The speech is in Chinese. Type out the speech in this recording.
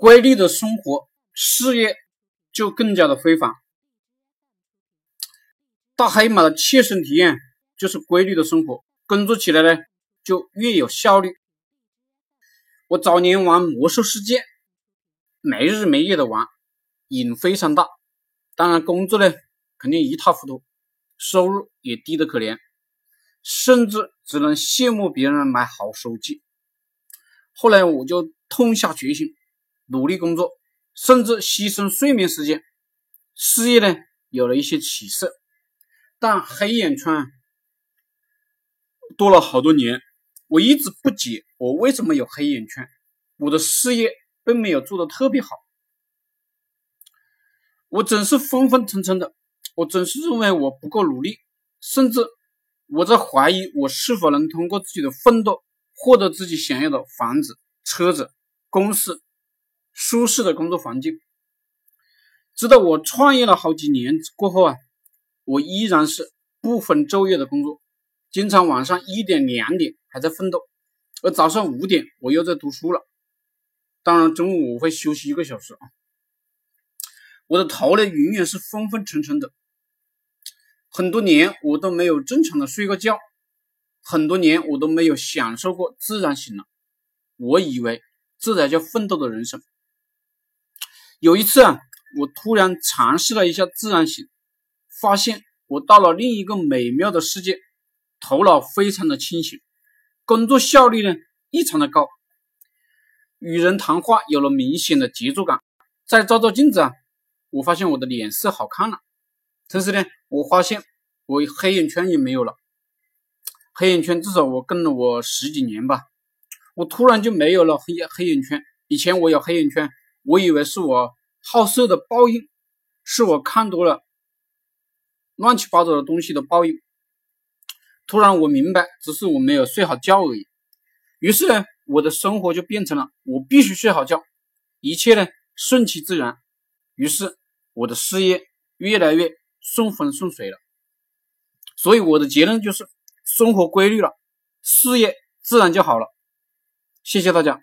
规律的生活，事业就更加的辉煌。大黑马的切身体验就是规律的生活，工作起来呢就越有效率。我早年玩魔兽世界，没日没夜的玩，瘾非常大。当然工作呢肯定一塌糊涂，收入也低得可怜，甚至只能羡慕别人买好手机。后来我就痛下决心。努力工作，甚至牺牲睡眠时间，事业呢有了一些起色，但黑眼圈多了好多年，我一直不解我为什么有黑眼圈，我的事业并没有做得特别好，我总是昏昏沉沉的，我总是认为我不够努力，甚至我在怀疑我是否能通过自己的奋斗获得自己想要的房子、车子、公司。舒适的工作环境，直到我创业了好几年过后啊，我依然是不分昼夜的工作，经常晚上一点两点还在奋斗，而早上五点我又在读书了。当然中午我会休息一个小时啊。我的头呢永远是昏昏沉沉的，很多年我都没有正常的睡过觉，很多年我都没有享受过自然醒了。我以为这才叫奋斗的人生。有一次啊，我突然尝试了一下自然醒，发现我到了另一个美妙的世界，头脑非常的清醒，工作效率呢异常的高，与人谈话有了明显的节奏感。再照照镜子啊，我发现我的脸色好看了，同时呢，我发现我黑眼圈也没有了。黑眼圈至少我跟了我十几年吧，我突然就没有了黑眼黑眼圈。以前我有黑眼圈。我以为是我好色的报应，是我看多了乱七八糟的东西的报应。突然我明白，只是我没有睡好觉而已。于是呢，我的生活就变成了我必须睡好觉，一切呢顺其自然。于是我的事业越来越顺风顺水了。所以我的结论就是：生活规律了，事业自然就好了。谢谢大家。